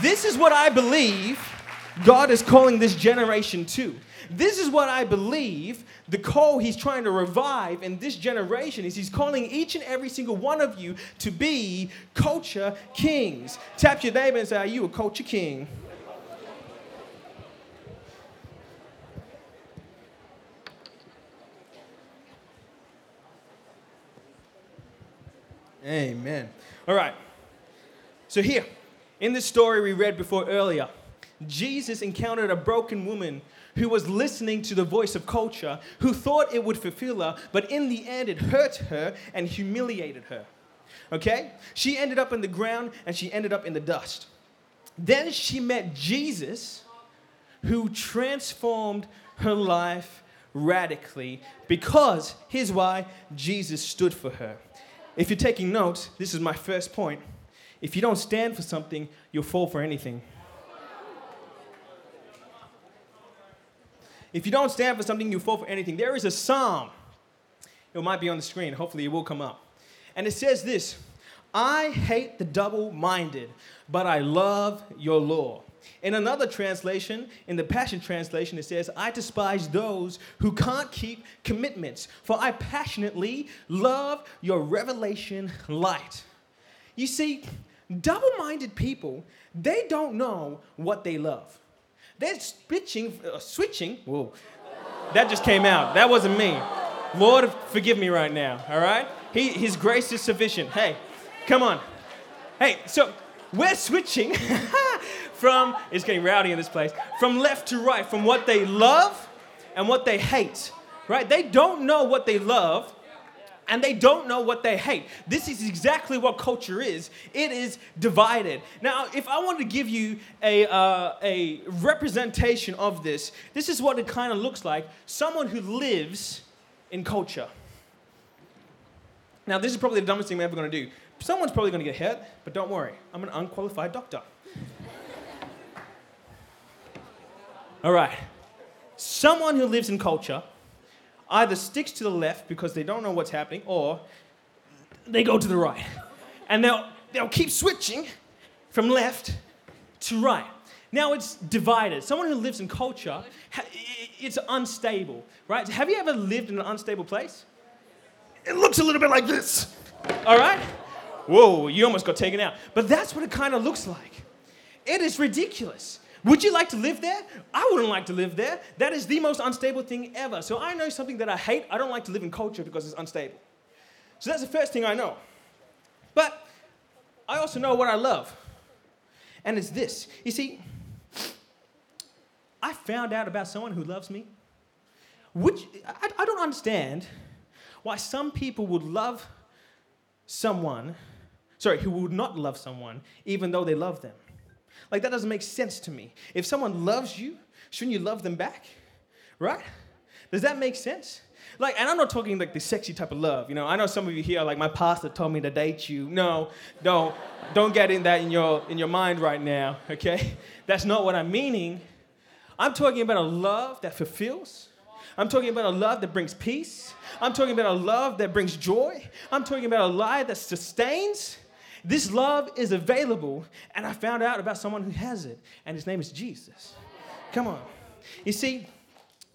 This is what I believe God is calling this generation to. This is what I believe the call he's trying to revive in this generation is he's calling each and every single one of you to be culture kings. Tap your neighbor and say, Are you a culture king? Amen. All right. So, here, in this story we read before earlier, Jesus encountered a broken woman who was listening to the voice of culture, who thought it would fulfill her, but in the end it hurt her and humiliated her. Okay? She ended up in the ground and she ended up in the dust. Then she met Jesus, who transformed her life radically because here's why Jesus stood for her. If you're taking notes, this is my first point. If you don't stand for something, you'll fall for anything. If you don't stand for something, you fall for anything. There is a psalm. It might be on the screen. Hopefully, it will come up. And it says this I hate the double minded, but I love your law. In another translation, in the Passion Translation, it says, I despise those who can't keep commitments, for I passionately love your revelation light. You see, double minded people, they don't know what they love. They're switching, uh, switching. Whoa, that just came out. That wasn't me. Lord, forgive me right now. All right. He, his grace is sufficient. Hey, come on. Hey, so we're switching from. It's getting rowdy in this place. From left to right, from what they love and what they hate. Right? They don't know what they love and they don't know what they hate. This is exactly what culture is. It is divided. Now, if I wanted to give you a, uh, a representation of this, this is what it kind of looks like someone who lives in culture. Now, this is probably the dumbest thing I'm ever going to do. Someone's probably going to get hurt, but don't worry, I'm an unqualified doctor. All right. Someone who lives in culture either sticks to the left because they don't know what's happening, or they go to the right. And they'll, they'll keep switching from left to right. Now it's divided. Someone who lives in culture, it's unstable, right? Have you ever lived in an unstable place? It looks a little bit like this, all right? Whoa, you almost got taken out. But that's what it kind of looks like. It is ridiculous. Would you like to live there? I wouldn't like to live there. That is the most unstable thing ever. So I know something that I hate. I don't like to live in culture because it's unstable. So that's the first thing I know. But I also know what I love. And it's this. You see, I found out about someone who loves me. Which I, I don't understand why some people would love someone, sorry, who would not love someone even though they love them. Like, that doesn't make sense to me. If someone loves you, shouldn't you love them back? Right? Does that make sense? Like, and I'm not talking like the sexy type of love. You know, I know some of you here like, my pastor told me to date you. No, don't, don't get in that in your in your mind right now. Okay, that's not what I'm meaning. I'm talking about a love that fulfills. I'm talking about a love that brings peace. I'm talking about a love that brings joy. I'm talking about a love that sustains. This love is available, and I found out about someone who has it, and his name is Jesus. Come on. You see,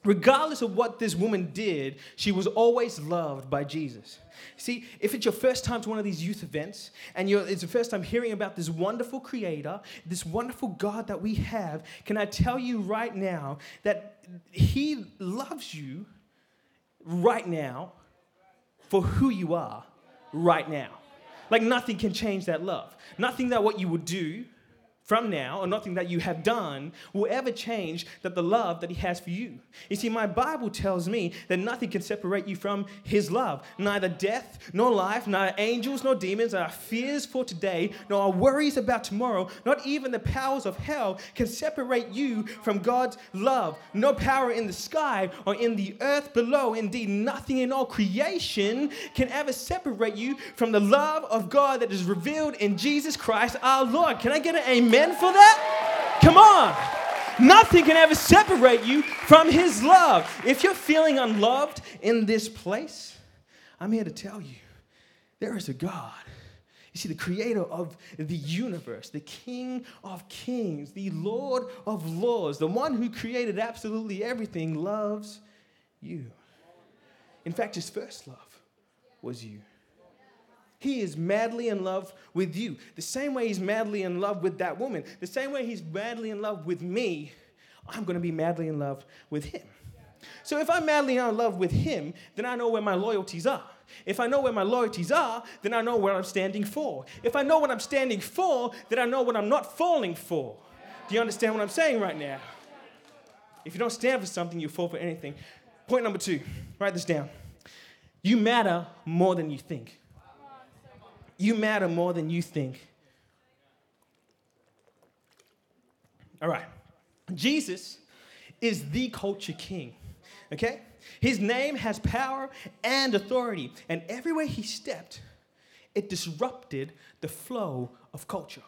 regardless of what this woman did, she was always loved by Jesus. See, if it's your first time to one of these youth events and it's the first time hearing about this wonderful creator, this wonderful God that we have, can I tell you right now that He loves you right now for who you are right now? Like nothing can change that love. Nothing that what you would do from now, or nothing that you have done, will ever change that the love that He has for you. You see, my Bible tells me that nothing can separate you from His love. Neither death, nor life, neither angels, nor demons, our fears for today, nor our worries about tomorrow, not even the powers of hell can separate you from God's love. No power in the sky or in the earth below, indeed, nothing in all creation can ever separate you from the love of God that is revealed in Jesus Christ our Lord. Can I get an amen? Amen for that? Come on. Nothing can ever separate you from His love. If you're feeling unloved in this place, I'm here to tell you there is a God. You see, the creator of the universe, the king of kings, the lord of lords, the one who created absolutely everything, loves you. In fact, his first love was you. He is madly in love with you. The same way he's madly in love with that woman, the same way he's madly in love with me, I'm going to be madly in love with him. So if I'm madly in love with him, then I know where my loyalties are. If I know where my loyalties are, then I know what I'm standing for. If I know what I'm standing for, then I know what I'm not falling for. Do you understand what I'm saying right now? If you don't stand for something, you fall for anything. Point number two write this down. You matter more than you think. You matter more than you think. All right. Jesus is the culture king. Okay? His name has power and authority, and everywhere he stepped, it disrupted the flow of culture.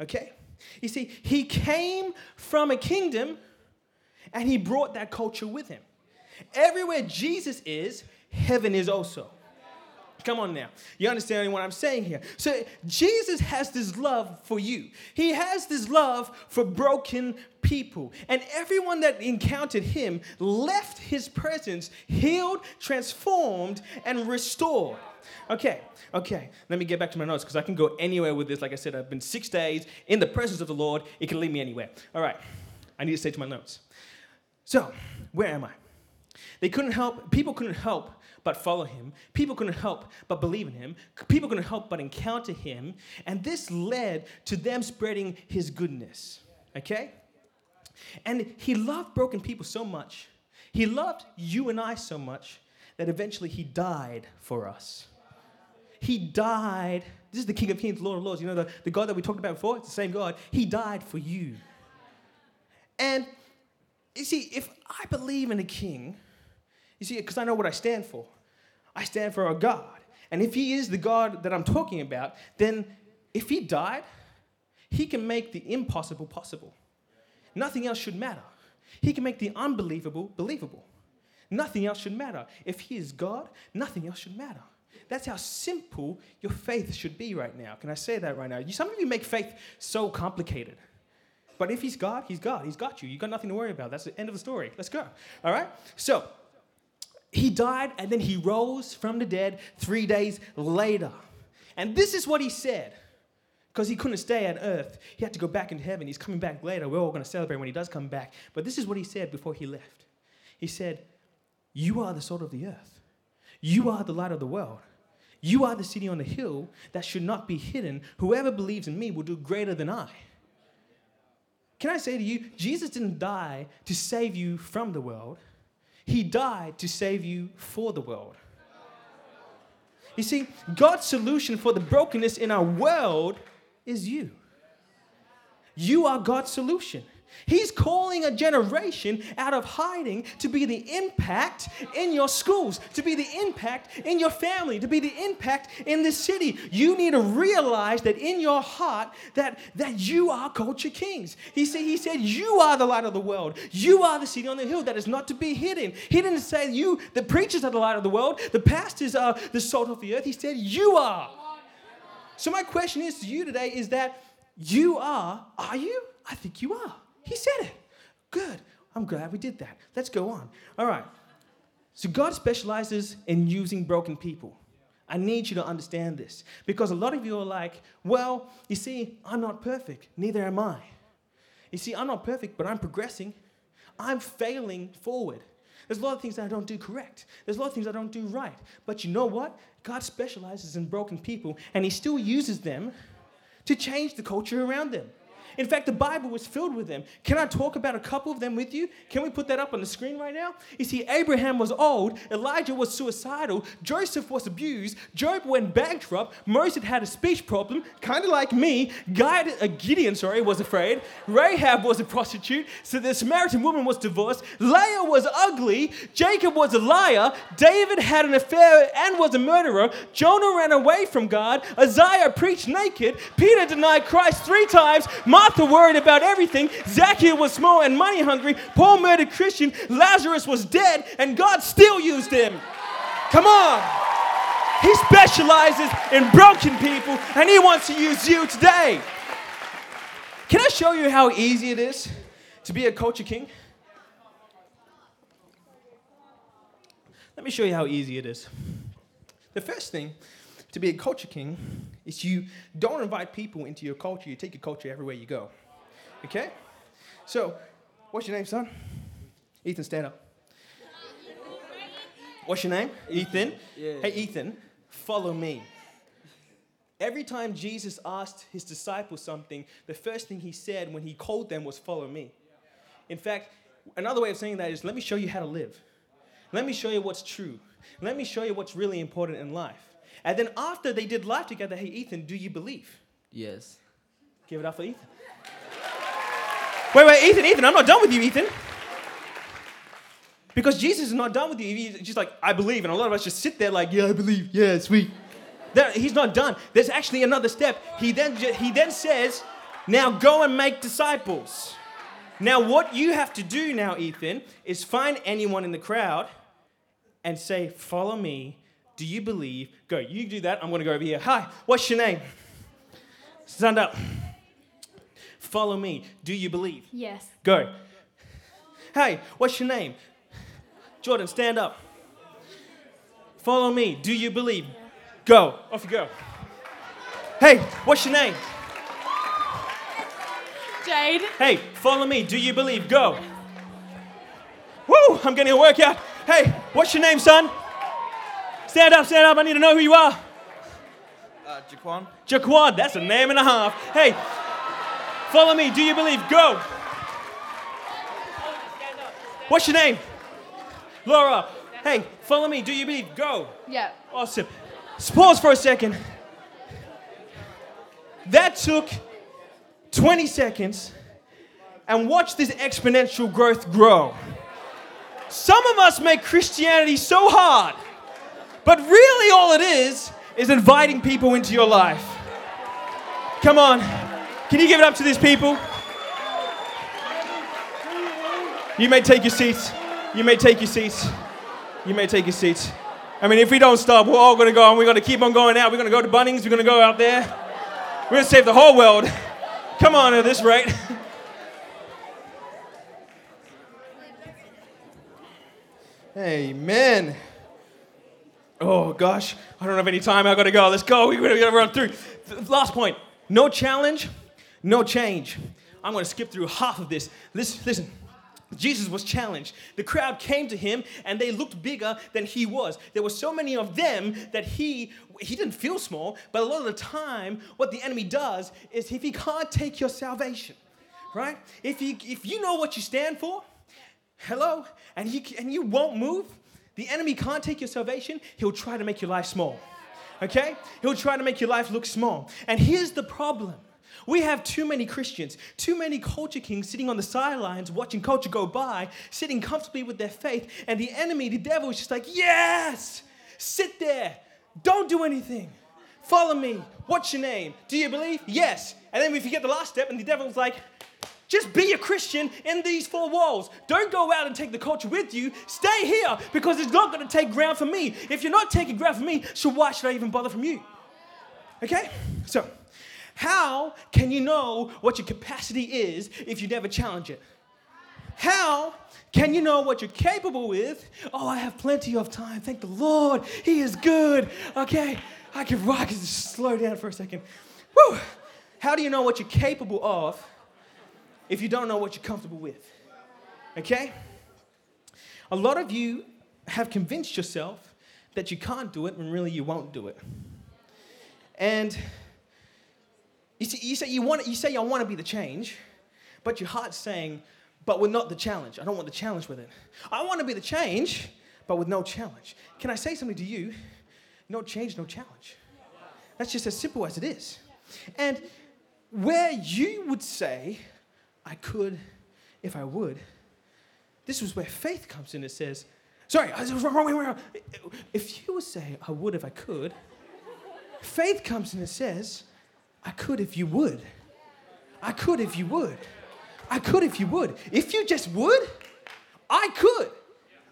Okay? You see, he came from a kingdom and he brought that culture with him. Everywhere Jesus is, heaven is also. Come on now. You understand what I'm saying here? So Jesus has this love for you. He has this love for broken people. And everyone that encountered him left his presence healed, transformed, and restored. Okay, okay. Let me get back to my notes because I can go anywhere with this. Like I said, I've been six days in the presence of the Lord. It can lead me anywhere. All right. I need to stay to my notes. So, where am I? They couldn't help, people couldn't help but follow him. People couldn't help but believe in him. People couldn't help but encounter him. And this led to them spreading his goodness. Okay? And he loved broken people so much. He loved you and I so much that eventually he died for us. He died. This is the King of Kings, Lord of Lords. You know, the, the God that we talked about before? It's the same God. He died for you. And you see, if I believe in a king, you see, because I know what I stand for. I stand for a God. And if He is the God that I'm talking about, then if He died, He can make the impossible possible. Nothing else should matter. He can make the unbelievable believable. Nothing else should matter. If He is God, nothing else should matter. That's how simple your faith should be right now. Can I say that right now? Some of you make faith so complicated. But if He's God, He's God. He's got you. You've got nothing to worry about. That's the end of the story. Let's go. All right? So, he died and then he rose from the dead three days later. And this is what he said. Because he couldn't stay on earth. He had to go back into heaven. He's coming back later. We're all going to celebrate when he does come back. But this is what he said before he left. He said, You are the salt of the earth. You are the light of the world. You are the city on the hill that should not be hidden. Whoever believes in me will do greater than I. Can I say to you, Jesus didn't die to save you from the world, he died to save you for the world. You see, God's solution for the brokenness in our world is you. You are God's solution. He's calling a generation out of hiding to be the impact in your schools, to be the impact in your family, to be the impact in this city. You need to realize that in your heart that, that you are culture kings. He said, he said, You are the light of the world. You are the city on the hill that is not to be hidden. He didn't say you, the preachers are the light of the world, the pastors are the salt of the earth. He said, You are. So my question is to you today is that you are, are you? I think you are. He said it. Good. I'm glad we did that. Let's go on. All right. So God specializes in using broken people. I need you to understand this because a lot of you are like, well, you see, I'm not perfect. Neither am I. You see, I'm not perfect, but I'm progressing. I'm failing forward. There's a lot of things that I don't do correct. There's a lot of things I don't do right. But you know what? God specializes in broken people, and He still uses them to change the culture around them. In fact, the Bible was filled with them. Can I talk about a couple of them with you? Can we put that up on the screen right now? You see, Abraham was old, Elijah was suicidal, Joseph was abused, Job went bankrupt, Moses had a speech problem, kind of like me, uh, Gideon, sorry, was afraid, Rahab was a prostitute, so the Samaritan woman was divorced, Leah was ugly, Jacob was a liar, David had an affair and was a murderer, Jonah ran away from God, Isaiah preached naked, Peter denied Christ three times, Martha worried about everything. Zacchaeus was small and money hungry. Paul murdered Christian. Lazarus was dead, and God still used him. Come on. He specializes in broken people and He wants to use you today. Can I show you how easy it is to be a culture king? Let me show you how easy it is. The first thing to be a culture king is you don't invite people into your culture, you take your culture everywhere you go. Okay? So, what's your name, son? Ethan, stand up. What's your name? Ethan. Yeah. Hey, Ethan, follow me. Every time Jesus asked his disciples something, the first thing he said when he called them was, Follow me. In fact, another way of saying that is, Let me show you how to live. Let me show you what's true. Let me show you what's really important in life. And then after they did life together, hey, Ethan, do you believe? Yes. Give it up for Ethan. Wait, wait, Ethan, Ethan, I'm not done with you, Ethan. Because Jesus is not done with you. He's just like, I believe. And a lot of us just sit there like, yeah, I believe. Yeah, sweet. That, he's not done. There's actually another step. He then, he then says, now go and make disciples. Now, what you have to do now, Ethan, is find anyone in the crowd and say, Follow me. Do you believe? Go. You do that. I'm going to go over here. Hi, what's your name? Stand up. Follow me. Do you believe? Yes. Go. Hey, what's your name? Jordan, stand up. Follow me. Do you believe? Go. Off you go. Hey, what's your name? Jade. Hey, follow me. Do you believe? Go. Woo, I'm getting a workout. Hey, what's your name, son? Stand up, stand up. I need to know who you are. Uh, Jaquan? Jaquan, that's a name and a half. Hey, follow me. Do you believe? Go. What's your name? Laura. Hey, follow me. Do you believe? Go. Yeah. Awesome. Let's pause for a second. That took 20 seconds, and watch this exponential growth grow. Some of us make Christianity so hard, but really all it is is inviting people into your life. Come on. Can you give it up to these people? You may take your seats. You may take your seats. You may take your seats. I mean, if we don't stop, we're all going to go and we're going to keep on going out. We're going to go to Bunnings. We're going to go out there. We're going to save the whole world. Come on at this rate. Amen. Oh gosh, I don't have any time. I gotta go. Let's go. We're gonna run through. Last point. No challenge, no change. I'm gonna skip through half of this. Listen, listen. Jesus was challenged. The crowd came to him and they looked bigger than he was. There were so many of them that he he didn't feel small, but a lot of the time what the enemy does is if he can't take your salvation, right? If you if you know what you stand for, hello, and you and you won't move, the enemy can't take your salvation, he'll try to make your life small. Okay? He'll try to make your life look small. And here's the problem. We have too many Christians, too many culture kings sitting on the sidelines watching culture go by, sitting comfortably with their faith, and the enemy, the devil, is just like, yes, sit there, don't do anything. Follow me. What's your name? Do you believe? Yes. And then we forget the last step, and the devil's like, just be a Christian in these four walls. Don't go out and take the culture with you. Stay here because it's not going to take ground from me. If you're not taking ground from me, so why should I even bother from you? Okay? So, how can you know what your capacity is if you never challenge it? How can you know what you're capable with? Oh, I have plenty of time. Thank the Lord. He is good. Okay, I can rock. Just slow down for a second. Woo! How do you know what you're capable of if you don't know what you're comfortable with? Okay? A lot of you have convinced yourself that you can't do it when really you won't do it. And you, see, you say you want you say I want to be the change, but your heart's saying, but we're not the challenge. I don't want the challenge with it. I want to be the change, but with no challenge. Can I say something to you? No change, no challenge. That's just as simple as it is. And where you would say, I could if I would, this is where faith comes in. It says, sorry. If you would say, I would if I could, faith comes in and says, I could if you would. I could if you would. I could if you would. If you just would, I could.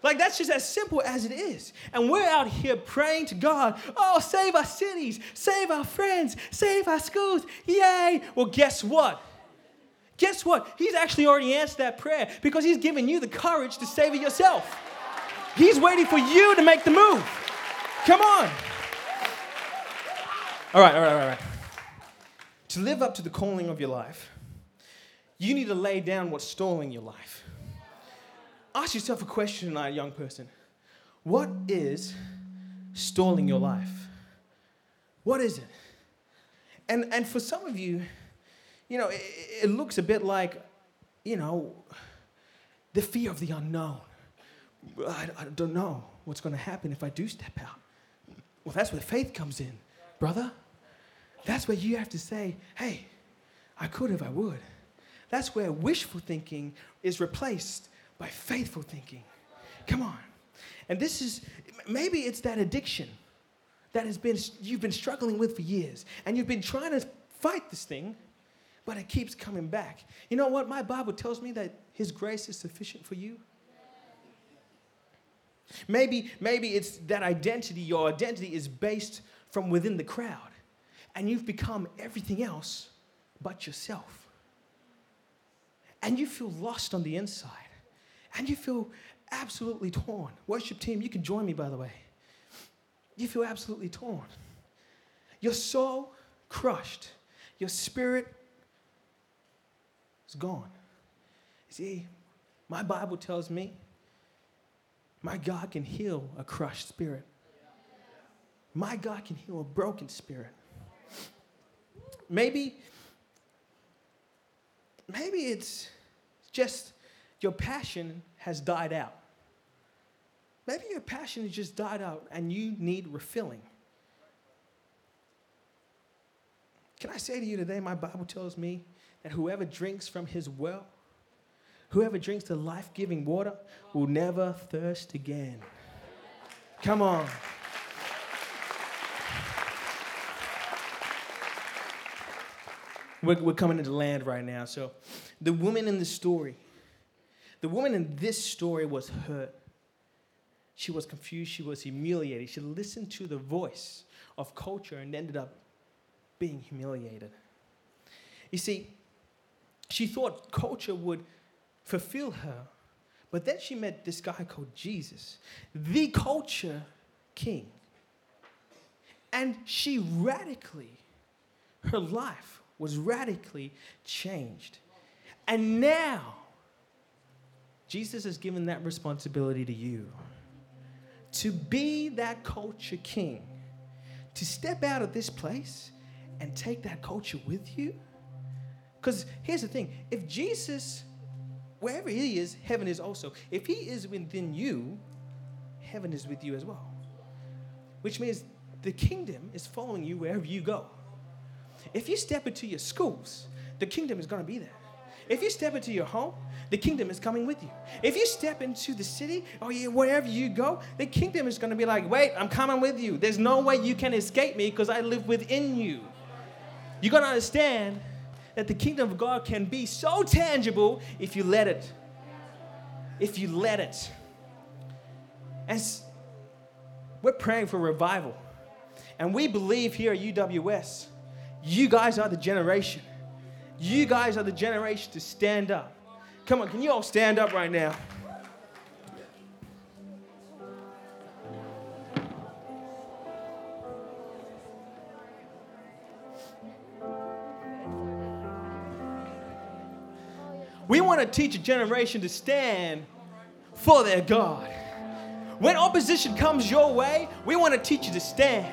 Like that's just as simple as it is. And we're out here praying to God, oh, save our cities, save our friends, save our schools. Yay. Well, guess what? Guess what? He's actually already answered that prayer because he's given you the courage to save it yourself. He's waiting for you to make the move. Come on. All right, all right, all right. To live up to the calling of your life, you need to lay down what's stalling your life. Ask yourself a question tonight, young person. What is stalling your life? What is it? And, and for some of you, you know, it, it looks a bit like, you know, the fear of the unknown. I, I don't know what's going to happen if I do step out. Well, that's where faith comes in, brother. That's where you have to say, hey, I could if I would. That's where wishful thinking is replaced by faithful thinking. Come on. And this is maybe it's that addiction that has been you've been struggling with for years and you've been trying to fight this thing but it keeps coming back. You know what? My Bible tells me that his grace is sufficient for you. Maybe maybe it's that identity your identity is based from within the crowd and you've become everything else but yourself. And you feel lost on the inside and you feel absolutely torn. Worship team, you can join me, by the way. You feel absolutely torn. Your soul crushed, your spirit is gone. See, my Bible tells me my God can heal a crushed spirit. My God can heal a broken spirit. Maybe, maybe it's just your passion has died out. Maybe your passion has just died out and you need refilling. Can I say to you today, my Bible tells me that whoever drinks from his well, whoever drinks the life giving water, will never thirst again. Come on. We're, we're coming into land right now. So, the woman in the story, the woman in this story was hurt. She was confused. She was humiliated. She listened to the voice of culture and ended up being humiliated. You see, she thought culture would fulfill her, but then she met this guy called Jesus, the culture king. And she radically, her life was radically changed. And now, Jesus has given that responsibility to you to be that culture king, to step out of this place and take that culture with you. Because here's the thing if Jesus, wherever he is, heaven is also. If he is within you, heaven is with you as well. Which means the kingdom is following you wherever you go. If you step into your schools, the kingdom is going to be there. If you step into your home, the kingdom is coming with you. If you step into the city oh or wherever you go, the kingdom is going to be like, wait, I'm coming with you. There's no way you can escape me because I live within you. You're going to understand that the kingdom of God can be so tangible if you let it. If you let it. And we're praying for revival. And we believe here at UWS, you guys are the generation you guys are the generation to stand up. Come on, can you all stand up right now? Want to teach a generation to stand for their God. When opposition comes your way, we want to teach you to stand.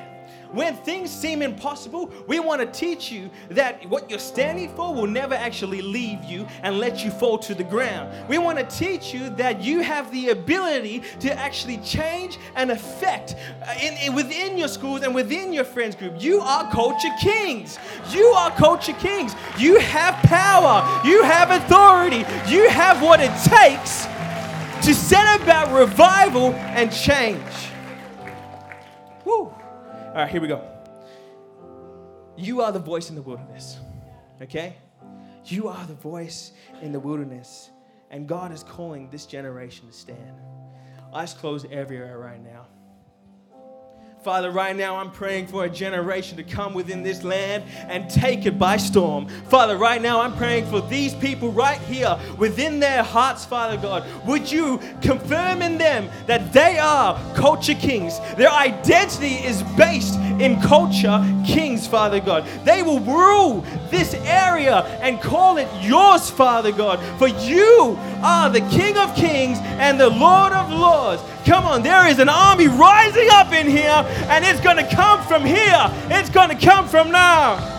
When things seem impossible, we want to teach you that what you're standing for will never actually leave you and let you fall to the ground. We want to teach you that you have the ability to actually change and affect uh, in, in, within your schools and within your friends group. You are culture kings. You are culture kings. You have power. You have authority. You have what it takes to set about revival and change. All right, here we go. You are the voice in the wilderness, okay? You are the voice in the wilderness, and God is calling this generation to stand. Eyes closed everywhere right now. Father, right now I'm praying for a generation to come within this land and take it by storm. Father, right now I'm praying for these people right here within their hearts, Father God. Would you confirm in them that they are culture kings? Their identity is based in culture kings, Father God. They will rule this area and call it yours, Father God. For you are the King of kings and the Lord of lords. Come on, there is an army rising up in here, and it's going to come from here. It's going to come from now.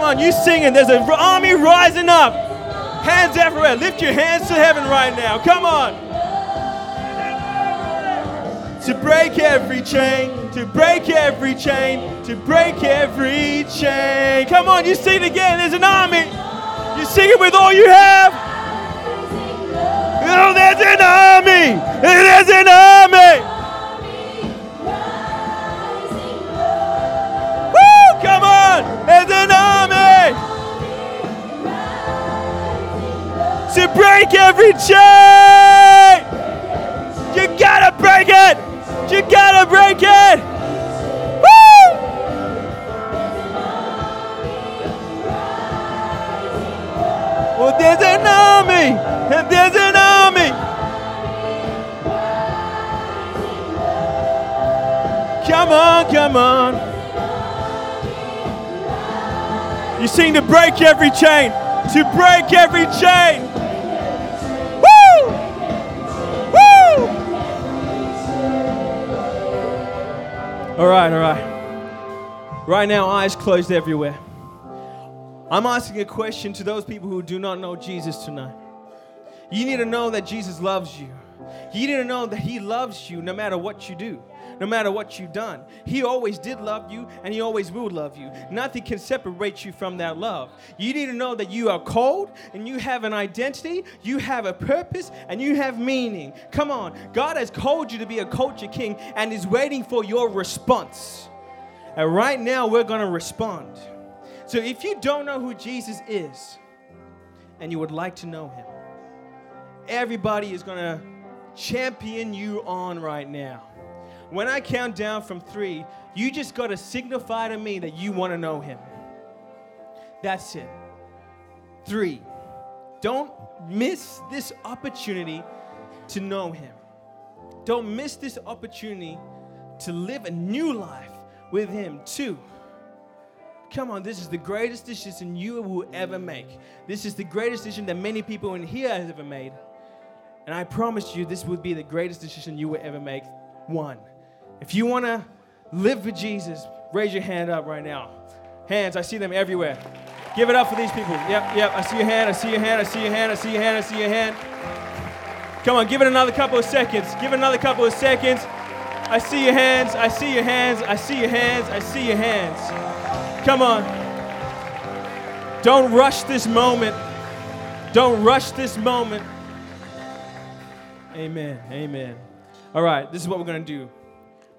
Come on, you singing. There's an army rising up. Hands everywhere. Lift your hands to heaven right now. Come on. To break every chain, to break every chain, to break every chain. Come on, you sing it again. There's an army. You sing it with all you have. Oh, there's an army. There's an army. Woo! Come on. There's an To break every chain. You gotta break it. You gotta break it. Woo! Well, there's an army, and there's an army. Come on, come on. You sing to break every chain, to break every chain. All right, all right. Right now, eyes closed everywhere. I'm asking a question to those people who do not know Jesus tonight. You need to know that Jesus loves you. You need to know that He loves you no matter what you do, no matter what you've done. He always did love you and He always will love you. Nothing can separate you from that love. You need to know that you are called and you have an identity, you have a purpose, and you have meaning. Come on, God has called you to be a culture king and is waiting for your response. And right now, we're going to respond. So if you don't know who Jesus is and you would like to know him, everybody is going to champion you on right now. When I count down from three, you just got to signify to me that you want to know him. That's it. Three. Don't miss this opportunity to know him. Don't miss this opportunity to live a new life with him. Two. Come on, this is the greatest decision you will ever make. This is the greatest decision that many people in here have ever made. And I promise you, this would be the greatest decision you will ever make. One. If you want to live for Jesus, raise your hand up right now. Hands, I see them everywhere. Give it up for these people. Yep, yep. I see your hand, I see your hand, I see your hand, I see your hand, I see your hand. Come on, give it another couple of seconds. Give it another couple of seconds. I see your hands, I see your hands, I see your hands, I see your hands. Come on. Don't rush this moment. Don't rush this moment. Amen. Amen. All right, this is what we're going to do.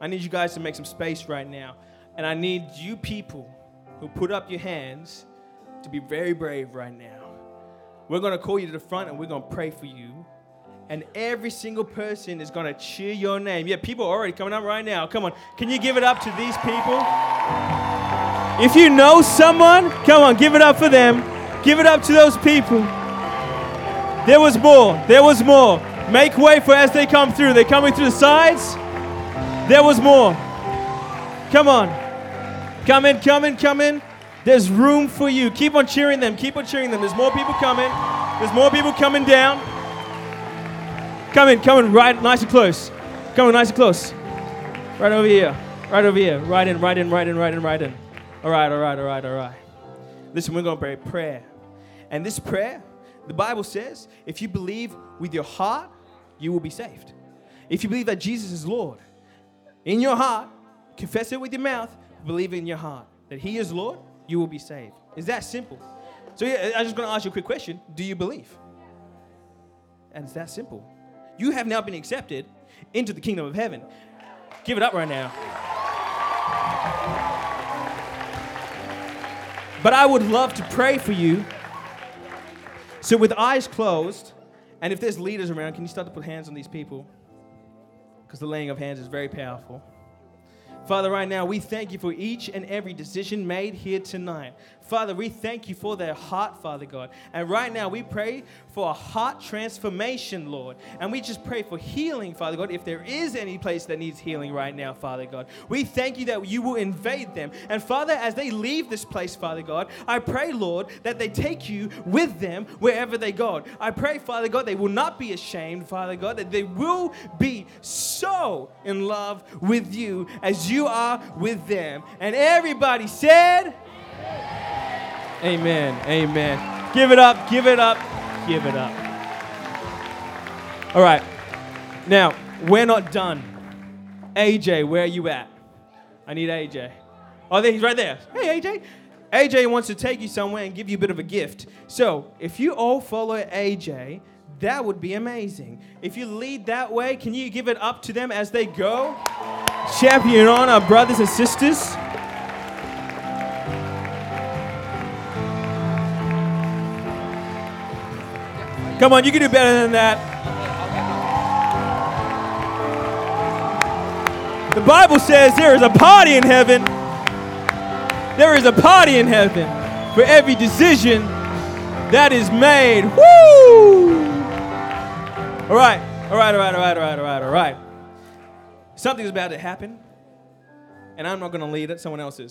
I need you guys to make some space right now. And I need you people who put up your hands to be very brave right now. We're going to call you to the front and we're going to pray for you. And every single person is going to cheer your name. Yeah, people are already coming up right now. Come on. Can you give it up to these people? If you know someone, come on, give it up for them. Give it up to those people. There was more. There was more. Make way for as they come through. They're coming through the sides. There was more. Come on. Come in, come in, come in. There's room for you. Keep on cheering them. Keep on cheering them. There's more people coming. There's more people coming down. Come in, come in, right nice and close. Come in, nice and close. Right over here. Right over here. Right in, right in, right in, right in, right in. All right, all right, all right, all right. Listen, we're going to pray prayer. And this prayer, the Bible says, if you believe with your heart, you will be saved. If you believe that Jesus is Lord, in your heart, confess it with your mouth, believe in your heart that He is Lord, you will be saved. Is that simple. So yeah, I'm just going to ask you a quick question. Do you believe? And it's that simple. You have now been accepted into the kingdom of heaven. Give it up right now. But I would love to pray for you. So, with eyes closed, and if there's leaders around, can you start to put hands on these people? Because the laying of hands is very powerful. Father, right now, we thank you for each and every decision made here tonight. Father, we thank you for their heart, Father God. And right now, we pray for a heart transformation, Lord. And we just pray for healing, Father God, if there is any place that needs healing right now, Father God. We thank you that you will invade them. And Father, as they leave this place, Father God, I pray, Lord, that they take you with them wherever they go. I pray, Father God, they will not be ashamed, Father God, that they will be so in love with you as you are with them. And everybody said, Amen. Amen. Give it up. Give it up. Give it up. All right. Now, we're not done. AJ, where are you at? I need AJ. Oh, there, he's right there. Hey, AJ. AJ wants to take you somewhere and give you a bit of a gift. So, if you all follow AJ, that would be amazing. If you lead that way, can you give it up to them as they go? Champion on our brothers and sisters. Come on, you can do better than that. The Bible says there is a party in heaven. There is a party in heaven for every decision that is made. Woo! All right, all right, all right, all right, all right, all right, all right. Something's about to happen, and I'm not going to lead it, someone else is.